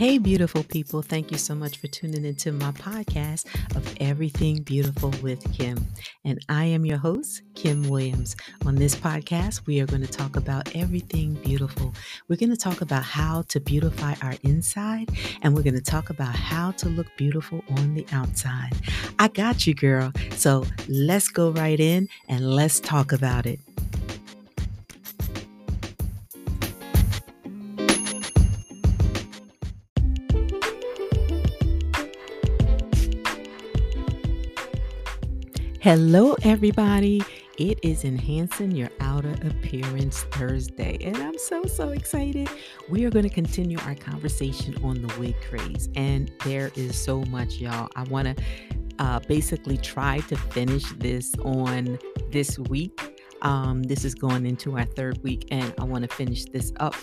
Hey, beautiful people. Thank you so much for tuning into my podcast of Everything Beautiful with Kim. And I am your host, Kim Williams. On this podcast, we are going to talk about everything beautiful. We're going to talk about how to beautify our inside, and we're going to talk about how to look beautiful on the outside. I got you, girl. So let's go right in and let's talk about it. Hello, everybody. It is Enhancing Your Outer Appearance Thursday, and I'm so, so excited. We are going to continue our conversation on the wig craze, and there is so much, y'all. I want to uh, basically try to finish this on this week um, this is going into our third week, and I want to finish this up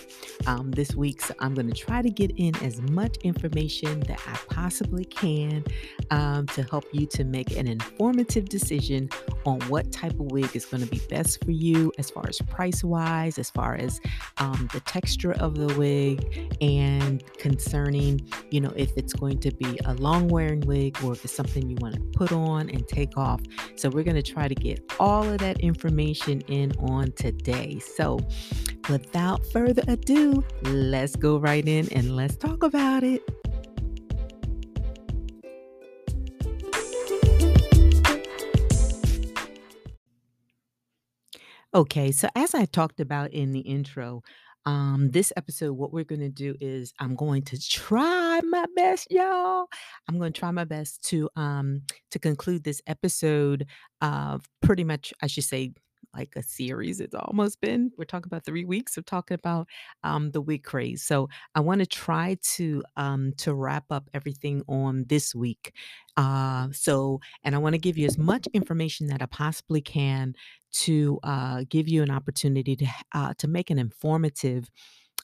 um, this week. So I'm going to try to get in as much information that I possibly can um, to help you to make an informative decision on what type of wig is going to be best for you as far as price wise, as far as um, the texture of the wig, and concerning, you know, if it's going to be a long wearing wig or if it's something you want to put on and take off. So we're going to try to get all of that information in on today. So, without further ado, let's go right in and let's talk about it. Okay, so as I talked about in the intro, um, this episode, what we're going to do is I'm going to try my best, y'all. I'm going to try my best to um to conclude this episode of pretty much, I should say, like a series. It's almost been, we're talking about three weeks of talking about um, the wig craze. So I want to try to um, to wrap up everything on this week. Uh, so, and I want to give you as much information that I possibly can to uh, give you an opportunity to uh, to make an informative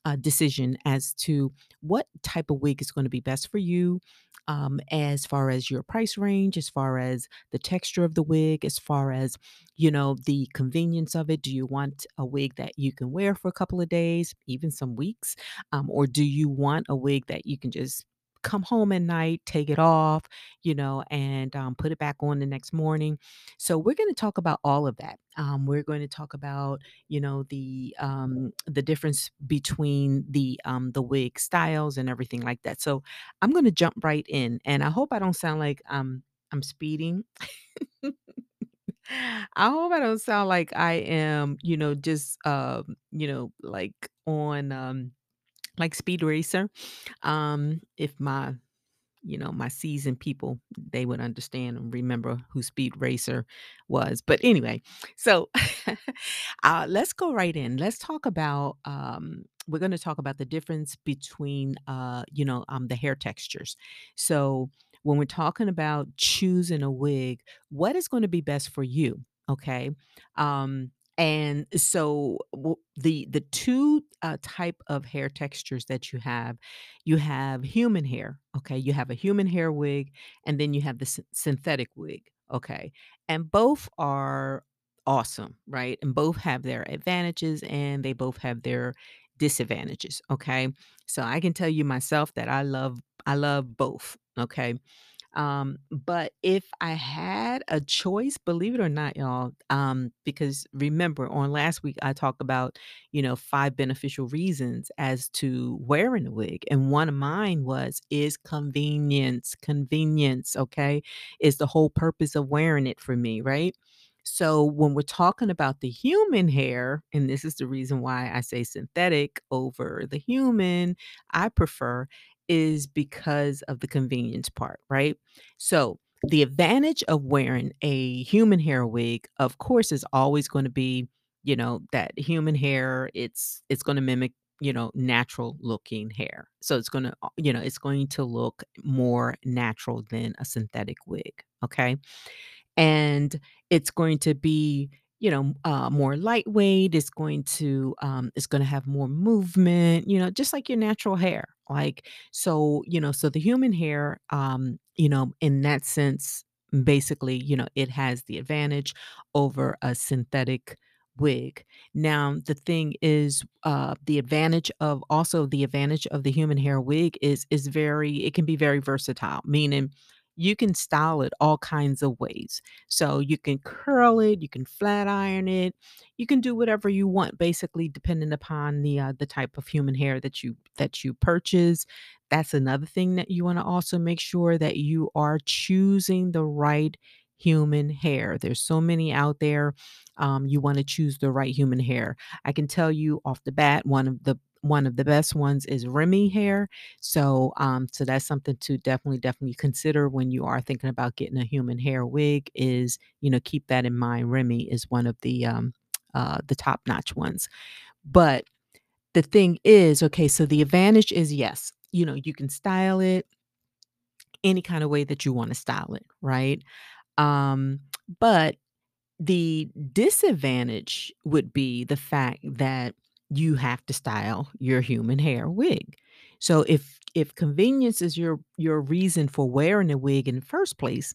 uh, decision as to what type of wig is going to be best for you um, as far as your price range, as far as the texture of the wig, as far as, you know, the convenience of it. Do you want a wig that you can wear for a couple of days, even some weeks? Um, or do you want a wig that you can just come home at night, take it off, you know, and um, put it back on the next morning. So we're going to talk about all of that. Um, we're going to talk about, you know, the um, the difference between the um, the wig styles and everything like that. So I'm going to jump right in, and I hope I don't sound like um, I'm speeding. I hope I don't sound like I am, you know, just um, you know, like on um like Speed Racer. Um, if my, you know, my seasoned people, they would understand and remember who Speed Racer was. But anyway, so uh, let's go right in. Let's talk about. Um, we're going to talk about the difference between, uh, you know, um, the hair textures. So when we're talking about choosing a wig, what is going to be best for you? Okay. Um, and so the the two uh, type of hair textures that you have, you have human hair. Okay, you have a human hair wig, and then you have the syn- synthetic wig. Okay, and both are awesome, right? And both have their advantages and they both have their disadvantages. Okay, so I can tell you myself that I love I love both. Okay, um, but if I had a choice, believe it or not, y'all, um, because remember on last week I talked about, you know, five beneficial reasons as to wearing a wig. And one of mine was is convenience. Convenience, okay, is the whole purpose of wearing it for me, right? So when we're talking about the human hair, and this is the reason why I say synthetic over the human, I prefer is because of the convenience part, right? So, the advantage of wearing a human hair wig, of course, is always going to be, you know, that human hair, it's it's going to mimic, you know, natural looking hair. So it's going to, uh, you know, it's going to look more natural than a synthetic wig, okay? and it's going to be you know uh, more lightweight it's going to um, it's going to have more movement you know just like your natural hair like so you know so the human hair um you know in that sense basically you know it has the advantage over a synthetic wig. Now, the thing is, uh, the advantage of also the advantage of the human hair wig is is very it can be very versatile, meaning you can style it all kinds of ways. So you can curl it, you can flat iron it, you can do whatever you want, basically depending upon the uh, the type of human hair that you that you purchase. That's another thing that you want to also make sure that you are choosing the right human hair. There's so many out there. Um, you want to choose the right human hair. I can tell you off the bat, one of the one of the best ones is Remy hair. So, um, so that's something to definitely, definitely consider when you are thinking about getting a human hair wig. Is you know keep that in mind. Remy is one of the um, uh, the top notch ones. But the thing is, okay, so the advantage is yes, you know, you can style it any kind of way that you want to style it, right? Um, but the disadvantage would be the fact that you have to style your human hair wig. So if if convenience is your your reason for wearing a wig in the first place,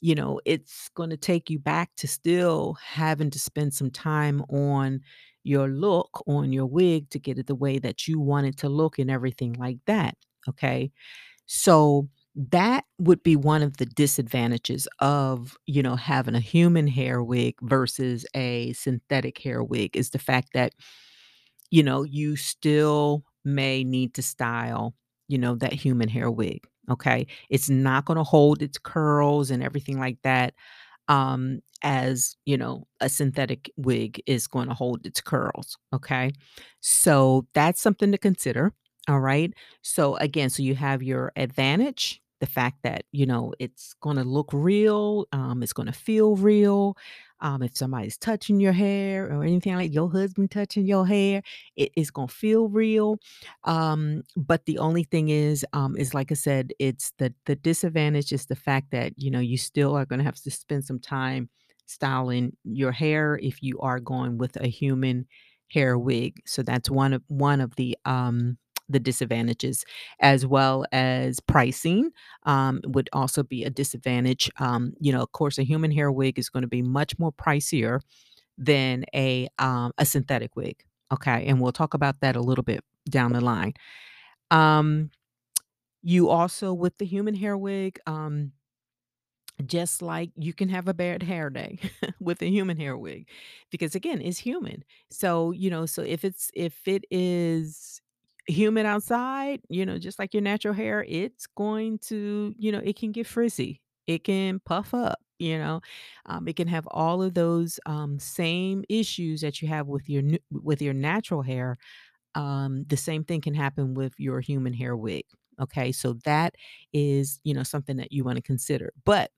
you know, it's going to take you back to still having to spend some time on your look on your wig to get it the way that you want it to look and everything like that, okay? So that would be one of the disadvantages of, you know, having a human hair wig versus a synthetic hair wig is the fact that, you know, you still may need to style, you know, that human hair wig. Okay. It's not going to hold its curls and everything like that um, as you know, a synthetic wig is going to hold its curls. Okay. So that's something to consider. All right. So again, so you have your advantage, the fact that, you know, it's going to look real, um, it's going to feel real. Um, if somebody's touching your hair or anything like your husband touching your hair, it is going to feel real. Um, but the only thing is, um, is like I said, it's the the disadvantage is the fact that you know you still are going to have to spend some time styling your hair if you are going with a human hair wig. So that's one of one of the um the disadvantages as well as pricing um, would also be a disadvantage um, you know of course a human hair wig is going to be much more pricier than a um, a synthetic wig okay and we'll talk about that a little bit down the line um, you also with the human hair wig um, just like you can have a bad hair day with a human hair wig because again, it's human. So, you know, so if it's if it is humid outside, you know, just like your natural hair, it's going to, you know, it can get frizzy. It can puff up, you know. Um, it can have all of those um, same issues that you have with your with your natural hair. Um, the same thing can happen with your human hair wig. Okay, so that is, you know, something that you want to consider. But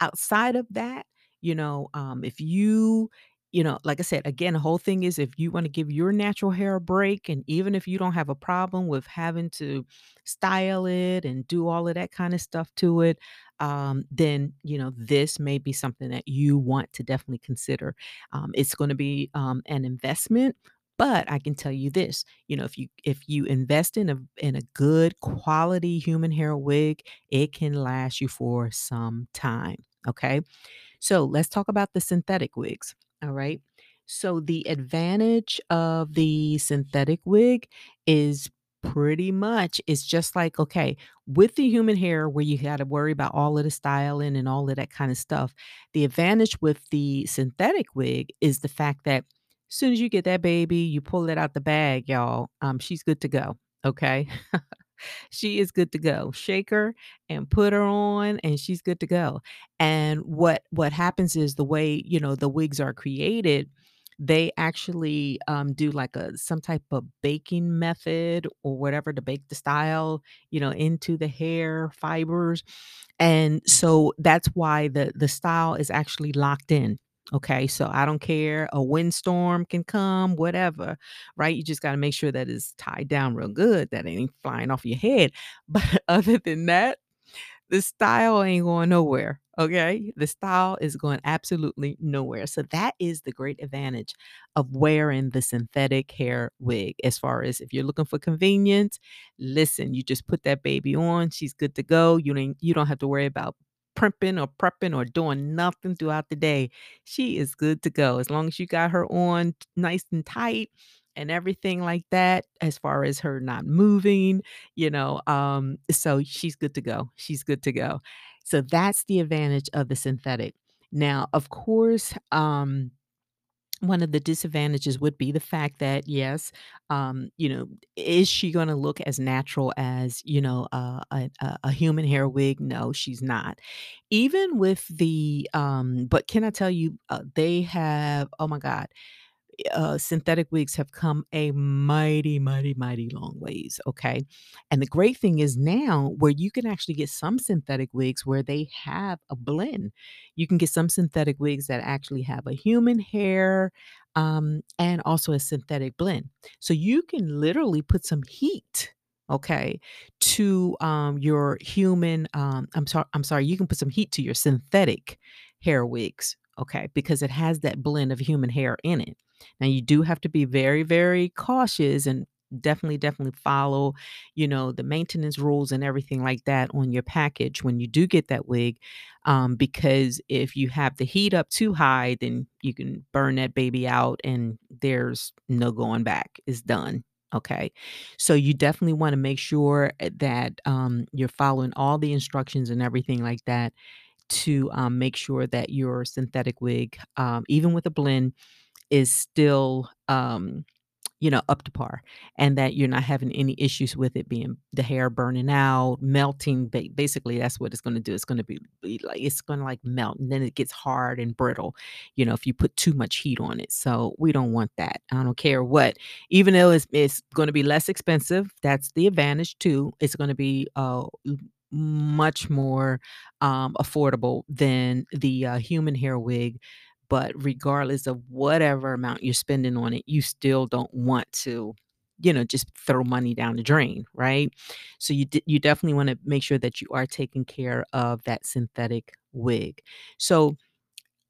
outside of that, you know, um, if you, you know, like I said, again, the whole thing is if you want to give your natural hair a break, and even if you don't have a problem with having to style it and do all of that kind of stuff to it, um, then you know this may be something that you want to definitely consider. Um, it's going to be um, an investment. But I can tell you this, you know, if you if you invest in a in a good quality human hair wig, it can last you for some time. Okay. So let's talk about the synthetic wigs. All right. So the advantage of the synthetic wig is pretty much it's just like okay with the human hair where you got to worry about all of the styling and all of that kind of stuff the advantage with the synthetic wig is the fact that as soon as you get that baby you pull it out the bag y'all um she's good to go okay she is good to go. Shake her and put her on and she's good to go. And what what happens is the way, you know, the wigs are created, they actually um, do like a some type of baking method or whatever to bake the style, you know, into the hair fibers. And so that's why the the style is actually locked in. Okay, so I don't care. A windstorm can come, whatever, right? You just got to make sure that it's tied down real good, that ain't flying off your head. But other than that, the style ain't going nowhere. Okay, the style is going absolutely nowhere. So that is the great advantage of wearing the synthetic hair wig. As far as if you're looking for convenience, listen, you just put that baby on, she's good to go. You don't you don't have to worry about primping or prepping or doing nothing throughout the day, she is good to go. As long as you got her on nice and tight and everything like that, as far as her not moving, you know, um, so she's good to go. She's good to go. So that's the advantage of the synthetic. Now, of course, um one of the disadvantages would be the fact that, yes, um, you know, is she gonna look as natural as, you know, uh, a a a human hair wig? No, she's not. Even with the, um but can I tell you, uh, they have oh my god, uh, synthetic wigs have come a mighty, mighty, mighty long ways. Okay. And the great thing is now where you can actually get some synthetic wigs where they have a blend. You can get some synthetic wigs that actually have a human hair um, and also a synthetic blend. So you can literally put some heat. Okay, to um, your human. Um, I'm sorry. I'm sorry. You can put some heat to your synthetic hair wigs. Okay, because it has that blend of human hair in it. Now you do have to be very, very cautious and definitely, definitely follow, you know, the maintenance rules and everything like that on your package when you do get that wig. Um, because if you have the heat up too high, then you can burn that baby out and there's no going back. It's done. Okay. So you definitely want to make sure eh, that um, you're following all the instructions and everything like that to um, make sure that your synthetic wig, um, even with a blend, is still, um, you know, up to par and that you're not having any issues with it being the hair burning out, melting. Ba- basically, that's what it's going to do. It's going to be, be like, it's going to like melt and then it gets hard and brittle, you know, if you put too much heat on it. So we don't want that. I don't care what, even though it's, it's going to be less expensive, that's the advantage too. It's going to be, uh, much more um, affordable than the uh, human hair wig but regardless of whatever amount you're spending on it, you still don't want to, you know, just throw money down the drain, right? So you d- you definitely want to make sure that you are taking care of that synthetic wig. So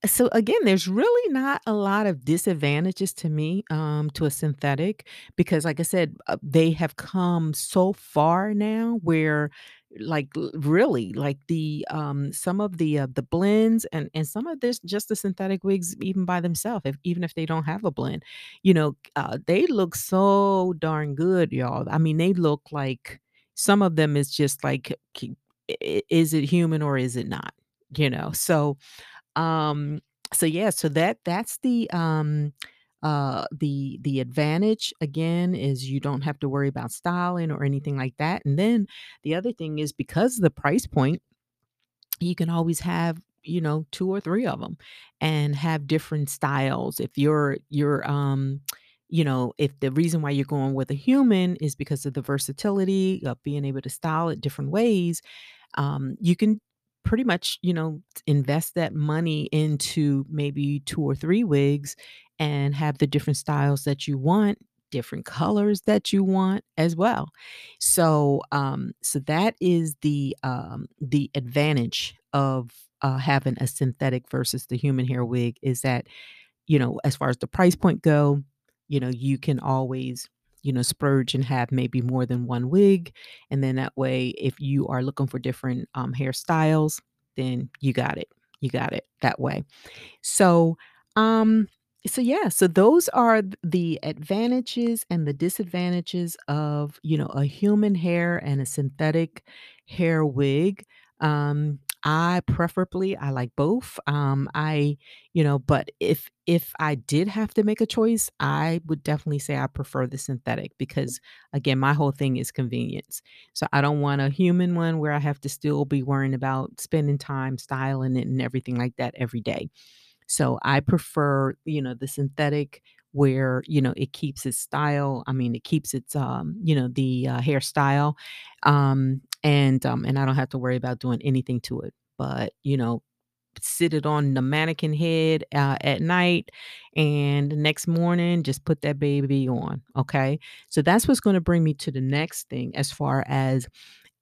so again, there's really not a lot of disadvantages to me um, to a synthetic because, like I said, uh, they have come so far now where, like, really, like the um, some of the uh, the blends and and some of this just the synthetic wigs even by themselves, if even if they don't have a blend, you know, uh, they look so darn good, y'all. I mean, they look like some of them is just like, is it human or is it not? You know, so um, so yeah, so that that's the um uh the the advantage again is you don't have to worry about styling or anything like that. And then the other thing is because the price point, you can always have you know two or three of them and have different styles if you're you're um you know if the reason why you're going with a human is because of the versatility of being able to style it different ways um, you can pretty much, you know, invest that money into maybe 2 or 3 wigs and have the different styles that you want, different colors that you want as well. So, um, so that is the, um, the advantage of, uh, having a synthetic versus the human hair wig is that you know, as far as the price point go, you know, you can always, you know, splurge and have maybe more than one wig. And then that way, if you are looking for different um, hairstyles, then you got it. You got it that way. So, um, so yeah, so those are th- the advantages and the disadvantages of, you know, a human hair and a synthetic hair wig. Um, I preferably I like both. Um, I, you know, but if if I did have to make a choice, I would definitely say I prefer the synthetic because again, my whole thing is convenience. So I don't want a human one where I have to still be worrying about spending time styling it and everything like that every day. So I prefer, you know, the synthetic where, you know, it keeps its style. I mean, it keeps its um, you know, the uh, hairstyle. Um and um and I don't have to worry about doing anything to it. But, you know, sit it on the mannequin head uh, at night and next morning just put that baby on okay so that's what's going to bring me to the next thing as far as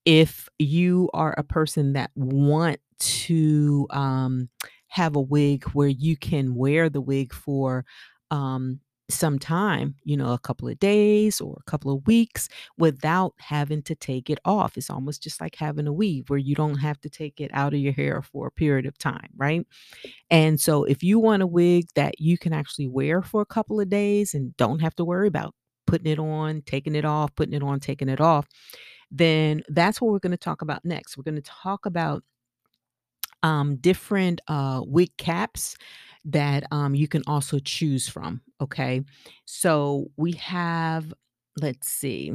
if you are a person that want to um, have a wig where you can wear the wig for um, some time, you know, a couple of days or a couple of weeks without having to take it off. It's almost just like having a weave where you don't have to take it out of your hair for a period of time, right? And so if you want a wig that you can actually wear for a couple of days and don't have to worry about putting it on, taking it off, putting it on, taking it off, then that's what we're going to talk about next. We're going to talk about um, different uh, wig caps that um, you can also choose from. Okay. So we have, let's see,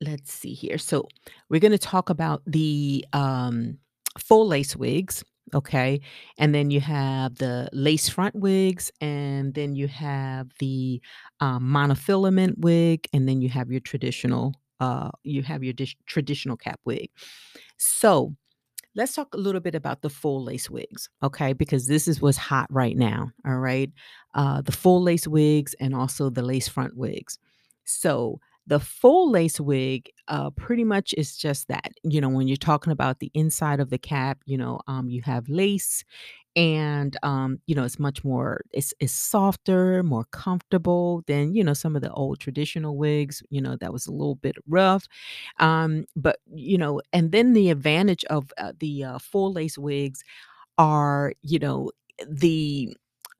let's see here. So we're going to talk about the um, full lace wigs. Okay. And then you have the lace front wigs, and then you have the um, monofilament wig, and then you have your traditional. Uh, you have your dish, traditional cap wig. So, Let's talk a little bit about the full lace wigs, okay? Because this is what's hot right now, all right? Uh, the full lace wigs and also the lace front wigs. So, the full lace wig uh, pretty much is just that. You know, when you're talking about the inside of the cap, you know, um, you have lace and um, you know, it's much more it's it's softer, more comfortable than, you know, some of the old traditional wigs, you know, that was a little bit rough um, but, you know, and then the advantage of, uh, the, uh, full lace wigs are, you know, the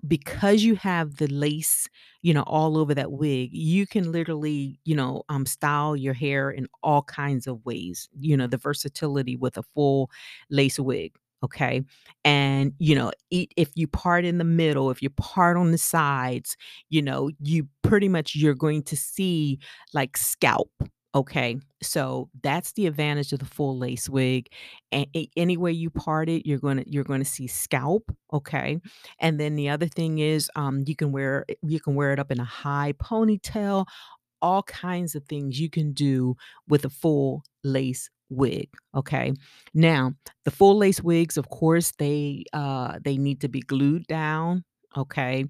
because you have the lace, you know, all over that wig, you can literally, you know, um, style your hair in all kinds of ways. You know, the versatility with a full lace wig. Okay. And, you know, if you part in the middle, if you part on the sides, you know, you pretty much you're going to see like scalp. Okay. So that's the advantage of the full lace wig. And any way you part it, you're gonna you're gonna see scalp. Okay and then the other thing is, um, you can wear you can wear it up in a high ponytail, all kinds of things you can do with a full lace wig, okay? Now, the full lace wigs, of course, they, uh, they need to be glued down, okay?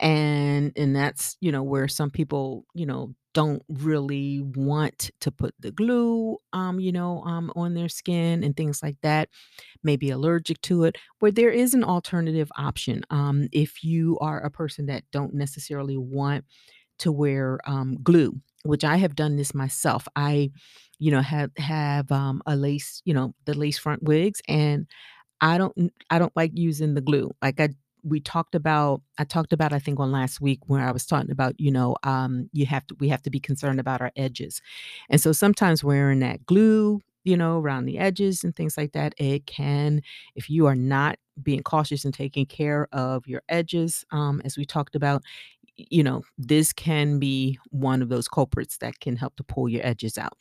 And and that's, you know, where some people, you know, don't really want to put the glue, um, you know, um, on their skin and things like that, may be allergic to it, where there is an alternative option. Um, if you are a person that don't necessarily want to wear um, glue, which I have done this myself. I, you know, have have um, a lace, you know, the lace front wigs, and I don't I don't like using the glue. Like I we talked about I talked about I think on last week where I was talking about, you know, um you have to we have to be concerned about our edges. And so sometimes wearing that glue, you know, around the edges and things like that, it can if you are not being cautious and taking care of your edges, um, as we talked about, you know, this can be one of those culprits that can help to pull your edges out.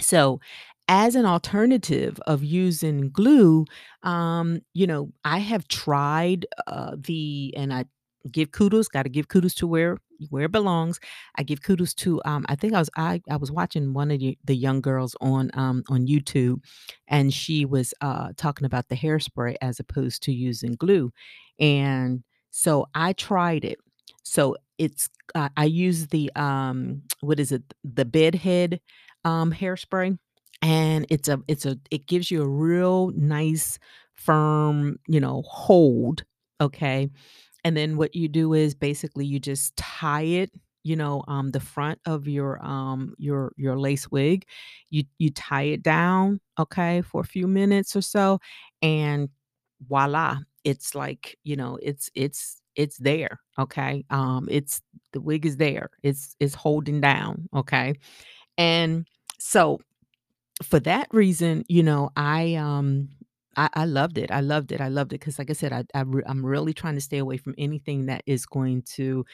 So, as an alternative of using glue, um, you know, I have tried uh, the, and I give kudos, got to give kudos to where where it belongs. I give kudos to, um, I think I was I I was watching one of the, young girls on um on YouTube, and she was uh talking about the hairspray as opposed to using glue, and so I tried it. So it's uh, I use the um what is it the bedhead um, hairspray, and it's a it's a it gives you a real nice firm, you know, hold, okay? And then what you do is basically you just tie it, you know, um, the front of your um your your lace wig. You you tie it down, okay, for a few minutes or so, and voila, it's like, you know, it's it's it's there, okay? Um, it's the wig is there. It's it's holding down, okay? And so for that reason, you know, I um I, I loved it. I loved it. I loved it because, like I said, I, I re- I'm really trying to stay away from anything that is going to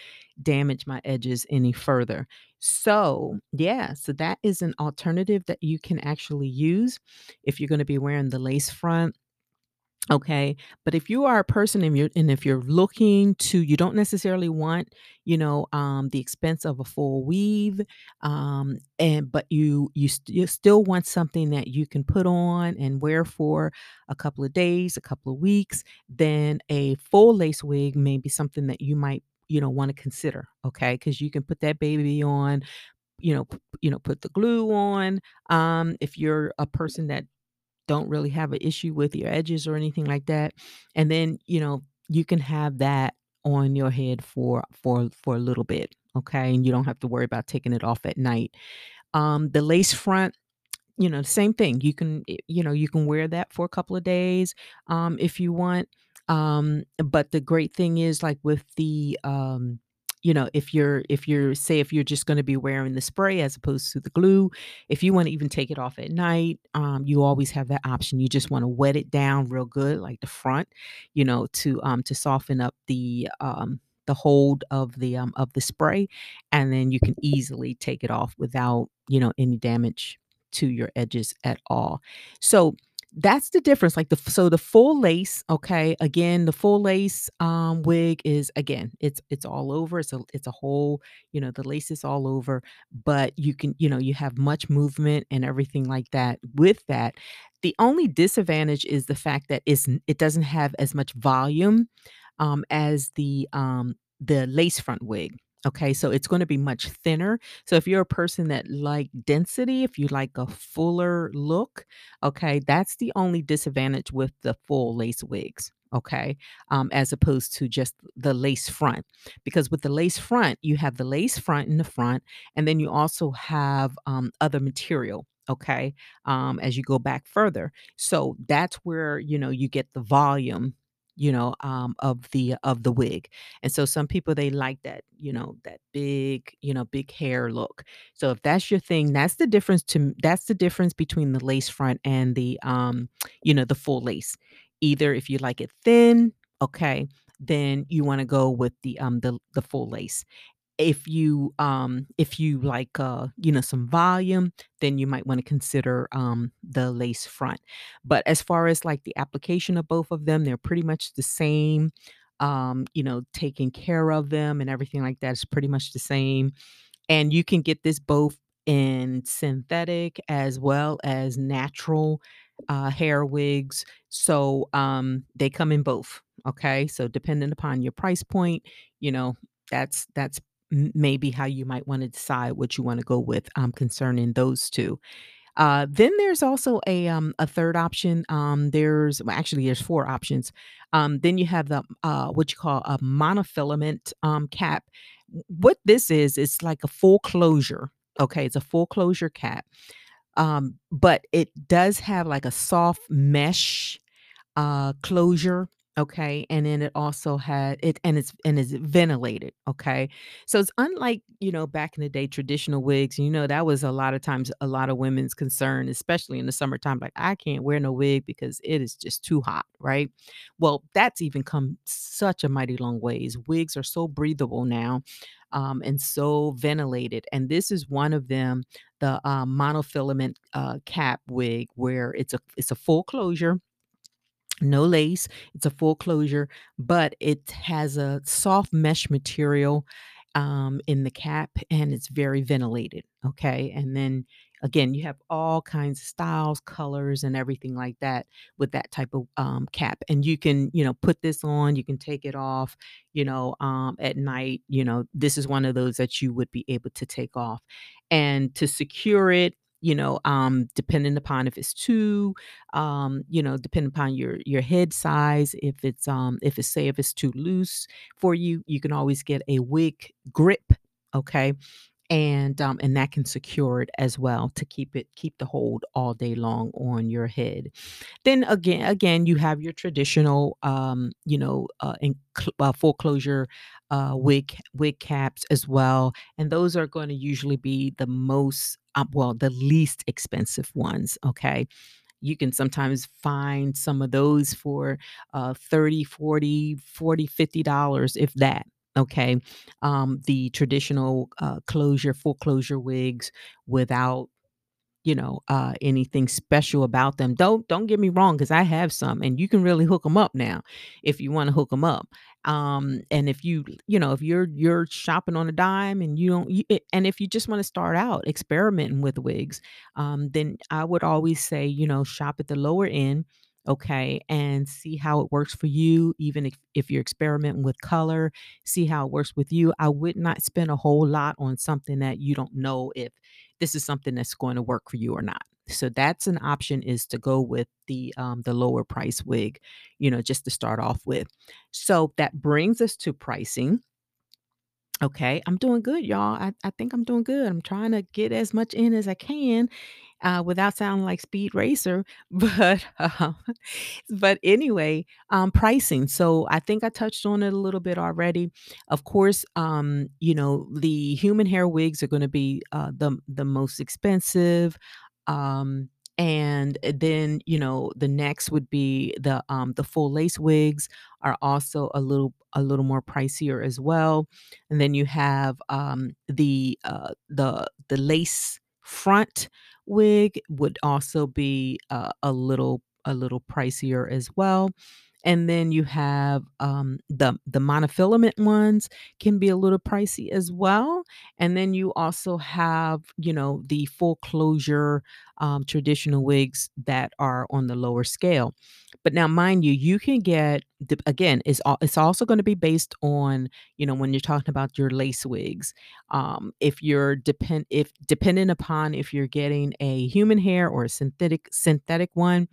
damage my edges any further. So, yeah, so that is an alternative that you can actually use if you're going to be wearing the lace front Okay. But if you are a person and you're and if you're looking to you don't necessarily want, you know, um, the expense of a full weave, um, and but you you, st- you still want something that you can put on and wear for a couple of days, a couple of weeks, then a full lace wig may be something that you might you know want to consider okay because you can put that baby on you know p- you know put the glue on um if you're a person that don't really have an issue with your edges or anything like that. And then, you know, you can have that on your head for for for a little bit, okay? And you don't have to worry about taking it off at night. Um, the lace front you know, same thing. You can, you know, you can wear that for a couple of days, um, if you want. Um, but the great thing is, like, with the, um, you know, if you're if you're say, if you're just gonna be wearing the spray as opposed to the glue, if you wanna even take it off at night, um, you always have that option. You just wanna wet it down real good, like the front, you know, to, um, to soften up the, um, the hold of the, um, of the spray, and then you can easily take it off without, you know, any damage to your edges at all. So that's the difference. Like the so the full lace, okay, again, the full lace, um, wig is again, it's it's all over. It's a it's a whole, you know, the lace is all over, but you can, you know, you have much movement and everything like that with that. The only disadvantage is the fact that it's it doesn't have as much volume, um, as the, um, the lace front wig. Okay, so it's gonna be much thinner. So if you're a person that like density, if you like a fuller look, okay, that's the only disadvantage with the full lace wigs, okay, um, as opposed to just the lace front. Because with the lace front, you have the lace front in the front, and then you also have, um, other material, okay, um, as you go back further. So that's where, you know, you get the volume, you know, um, of the of the wig. And so some people they like that, you know, that big, you know, big hair look. So if that's your thing, that's the difference to that's the difference between the lace front and the, um, you know, the full lace. Either if you like it thin, okay, then you wanna go with the, um, the the full lace. If you, um, if you like, uh, you know, some volume, then you might wanna consider, um, the lace front. But as far as, like, the application of both of them, they're pretty much the same. Um, you know, taking care of them and everything like that is pretty much the same. And you can get this both in synthetic as well as natural, uh, hair wigs. So, um, they come in both, okay? So depending upon your price point, you know, that's that's maybe how you might wanna decide what you wanna go with, um, concerning those 2. Uh, then there's also a, um, a 3rd option. Um, there's well, actually, there's 4 options. Um, then you have the, uh, what you call a monofilament, um, cap. What this is, it's like a full closure, okay? It's a full closure cap. Um, but it does have like a soft mesh, uh, closure, okay? And then it also had it and it's and it's ventilated, okay? So it's unlike, you know, back in the day, traditional wigs, you know, that was a lot of times a lot of women's concern, especially in the summertime, like, "I can't wear no wig because it is just too hot," right? Well, that's even come such a mighty long ways. Wigs are so breathable now, um, and so ventilated, and this is one of them, the, uh, monofilament, uh, cap wig where it's a it's a full closure no lace, it's a full closure, but it has a soft mesh material, um, in the cap, and it's very ventilated, okay? And then, again, you have all kinds of styles, colors, and everything like that with that type of, um, cap. And you can, you know, put this on, you can take it off, you know, um, at night, you know, this is one of those that you would be able to take off. And to secure it, you know, um, depending upon if it's 2, um, you know, depending upon your your head size, if it's, um, if it's say if it's too loose for you, you can always get a wig grip, okay? And, um, and that can secure it as well to keep it keep the hold all day long on your head. Then again again, you have your traditional, um, you know, uh, in uh, full closure, uh, wig wig caps as well, and those are gonna usually be the most, um, well, the least expensive ones, okay? You can sometimes find some of those for, uh, 30, 40, 40, $50, if that, okay? Um, the traditional, uh, closure full closure wigs without, you know, uh, anything special about them. Don't don't get me wrong because I have some, and you can really hook them up now if you wanna hook them up. Um, and if you you know, if you're you're shopping on a dime and you don't y eh, and if you just wanna start out experimenting with wigs, um, then I would always say, you know, shop at the lower end, okay, and see how it works for you, even if if you're experimenting with color, see how it works with you. I would not spend a whole lot on something that you don't know if this is something that's going to work for you or not. So that's an option is to go with the, um, the lower price wig, you know, just to start off with. So that brings us to pricing. Okay, I'm doing good, y'all. I, I think I'm doing good. I'm trying to get as much in as I can uh, without sounding like Speed Racer. But um, but anyway, um, pricing. So I think I touched on it a little bit already. Of course, um, you know the human hair wigs are going to be uh, the the most expensive. Um, and then you know the next would be the um the full lace wigs are also a little a little more pricier as well and then you have um the uh the the lace front wig would also be uh, a little a little pricier as well. And then you have um, the the monofilament ones can be a little pricey as well. And then you also have you know the full closure um, traditional wigs that are on the lower scale. But now, mind you, you can get the, again. It's al- it's also going to be based on you know when you're talking about your lace wigs. Um, if you're depend if dependent upon if you're getting a human hair or a synthetic synthetic one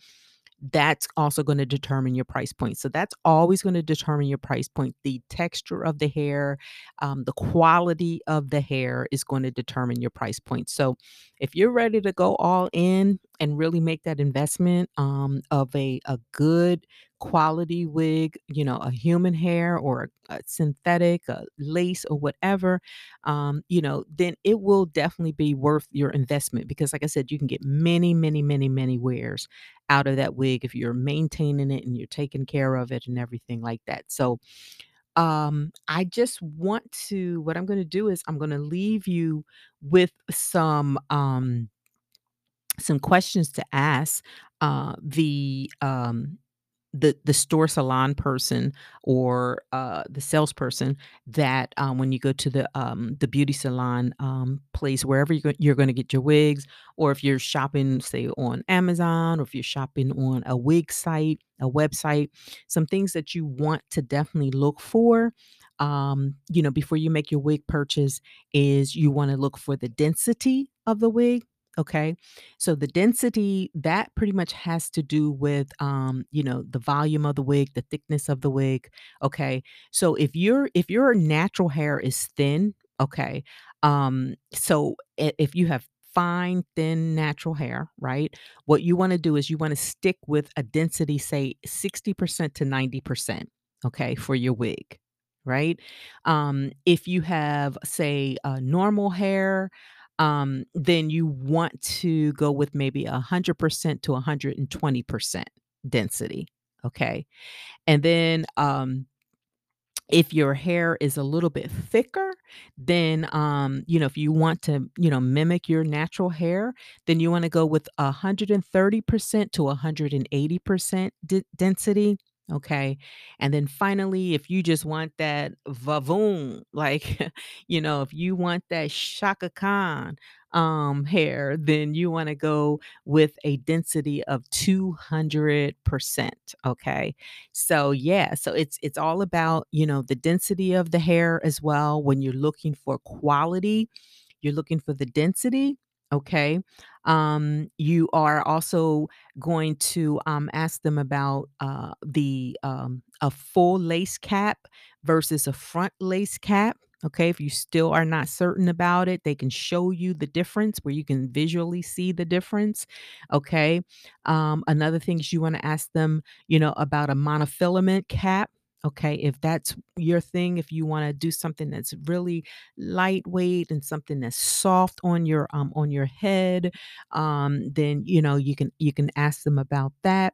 that's also going to determine your price point. So that's always going to determine your price point. The texture of the hair, um, the quality of the hair is going to determine your price point. So if you're ready to go all in and really make that investment um, of a, a good quality wig, you know, a human hair or a, synthetic, a lace or whatever, um, you know, then it will definitely be worth your investment because, like I said, you can get many, many, many, many wears out of that wig if you're maintaining it and you're taking care of it and everything like that. So, um, I just want to what I'm going to do is I'm going to leave you with some um some questions to ask uh the um the the store salon person or uh, the salesperson that um, when you go to the um, the beauty salon um, place wherever you're, go- you're going to get your wigs or if you're shopping say on Amazon or if you're shopping on a wig site a website some things that you want to definitely look for um, you know before you make your wig purchase is you want to look for the density of the wig okay so the density that pretty much has to do with um, you know, the volume of the wig, the thickness of the wig. Okay. So if your if your natural hair is thin, okay, um, so if you have fine, thin, natural hair, right? What you want to do is you want to stick with a density, say 60% to 90%, okay, for your wig. Right. Um, if you have, say, uh, normal hair, um, then you want to go with maybe 100% to 120% density. Okay. And then um, if your hair is a little bit thicker, then, um, you know, if you want to, you know, mimic your natural hair, then you want to go with 130% to 180% d- density. Okay. And then finally, if you just want that vavoom, like, you know, if you want that Chaka Khan um, hair, then you want to go with a density of 200%. Okay. So yeah, so it's it's all about, you know, the density of the hair as well when you're looking for quality, you're looking for the density, okay? Um you are also going to um ask them about uh the um a full lace cap versus a front lace cap. Okay, if you still are not certain about it, they can show you the difference where you can visually see the difference. Okay. Um, another thing is you want to ask them you know, about a monofilament cap. Okay, if that's your thing, if you want to do something that's really lightweight and something that's soft on your um on your head, um, then you know you can you can ask them about that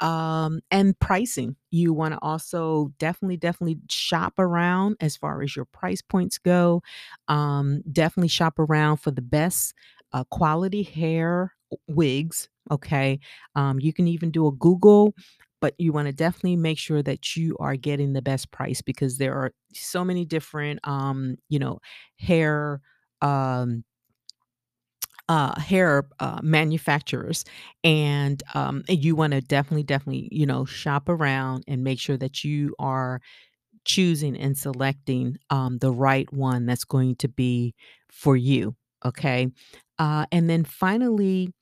um, and pricing. You want to also definitely, definitely shop around as far as your price points go. Um, definitely shop around for the best uh, quality hair wigs. Okay. Um, you can even do a Google, but you want to definitely make sure that you are getting the best price because there are so many different, um, you know, hair. Um, uh, hair uh, manufacturers, and um, you want to definitely, definitely, you know, shop around and make sure that you are choosing and selecting um, the right one that's going to be for you. Okay, uh, and then finally,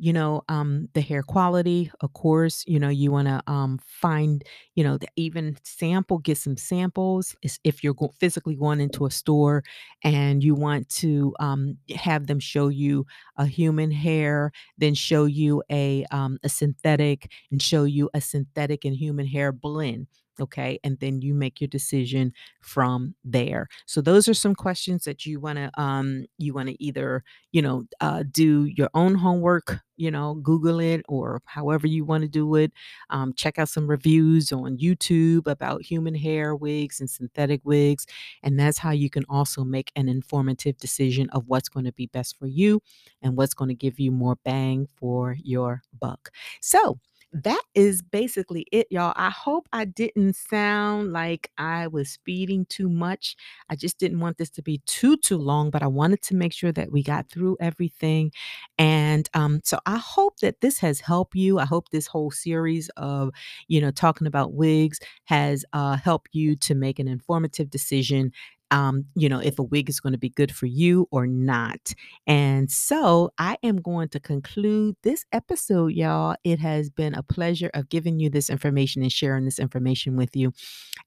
you know, um, the hair quality, of course, you know, you want to um, find, you know, the, even sample, get some samples. If you're go- physically going into a store and you want to um, have them show you a human hair, then show you a um, a synthetic, and show you a synthetic and human hair blend okay and then you make your decision from there. So those are some questions that you want to um you want to either you know uh, do your own homework you know google it or however you want to do it. Um, check out some reviews on youtube about human hair wigs and synthetic wigs and that's how you can also make an informative decision of what's going to be best for you and what's going to give you more bang for your buck. So that is basically it, y'all. I hope I didn't sound like I was speeding too much. I just didn't want this to be too, too long, but I wanted to make sure that we got through everything. And um, so I hope that this has helped you. I hope this whole series of, you know, talking about wigs has uh, helped you to make an informative decision um, you know, if a wig is going to be good for you or not. And so I am going to conclude this episode, y'all. It has been a pleasure of giving you this information and sharing this information with you.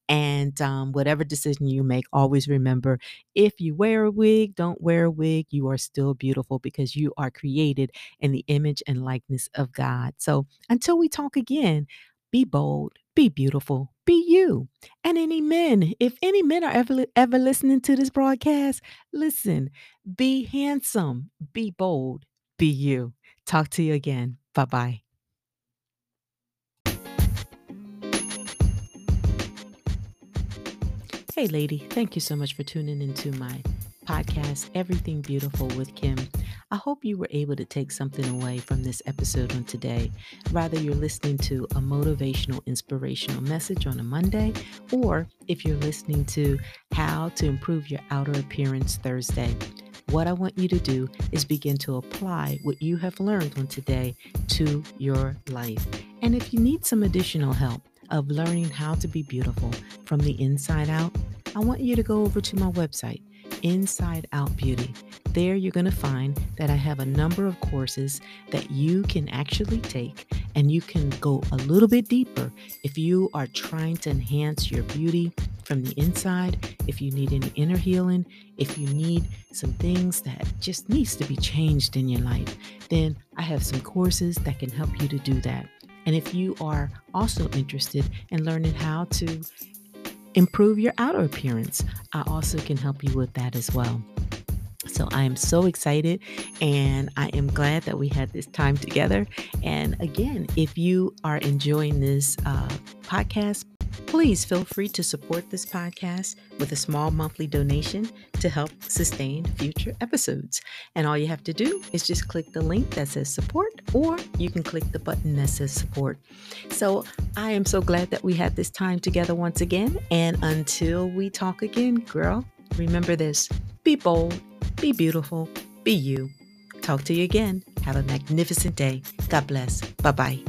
And um, whatever decision you make, always remember if you wear a wig, don't wear a wig, you are still beautiful because you are created in the image and likeness of God. So until we talk again, be bold, be beautiful, be you. And any men, if any men are ever ever listening to this broadcast, listen, be handsome, be bold, be you. Talk to you again. Bye-bye. Hey lady, thank you so much for tuning into my podcast, Everything Beautiful with Kim. I hope you were able to take something away from this episode on today. Rather, you're listening to a motivational, inspirational message on a Monday, or if you're listening to How to Improve Your Outer Appearance Thursday. What I want you to do is begin to apply what you have learned on today to your life. And if you need some additional help of learning how to be beautiful from the inside out, I want you to go over to my website Inside Out Beauty. There, you're going to find that I have a number of courses that you can actually take, and you can go a little bit deeper if you are trying to enhance your beauty from the inside, if you need any inner healing, if you need some things that just needs to be changed in your life, then I have some courses that can help you to do that. And if you are also interested in learning how to improve your outer appearance. I also can help you with that as well. So I am so excited and I am glad that we had this time together. And again, if you are enjoying this uh, podcast, Please feel free to support this podcast with a small monthly donation to help sustain future episodes. And all you have to do is just click the link that says support, or you can click the button that says support. So I am so glad that we had this time together once again. And until we talk again, girl, remember this be bold, be beautiful, be you. Talk to you again. Have a magnificent day. God bless. Bye bye.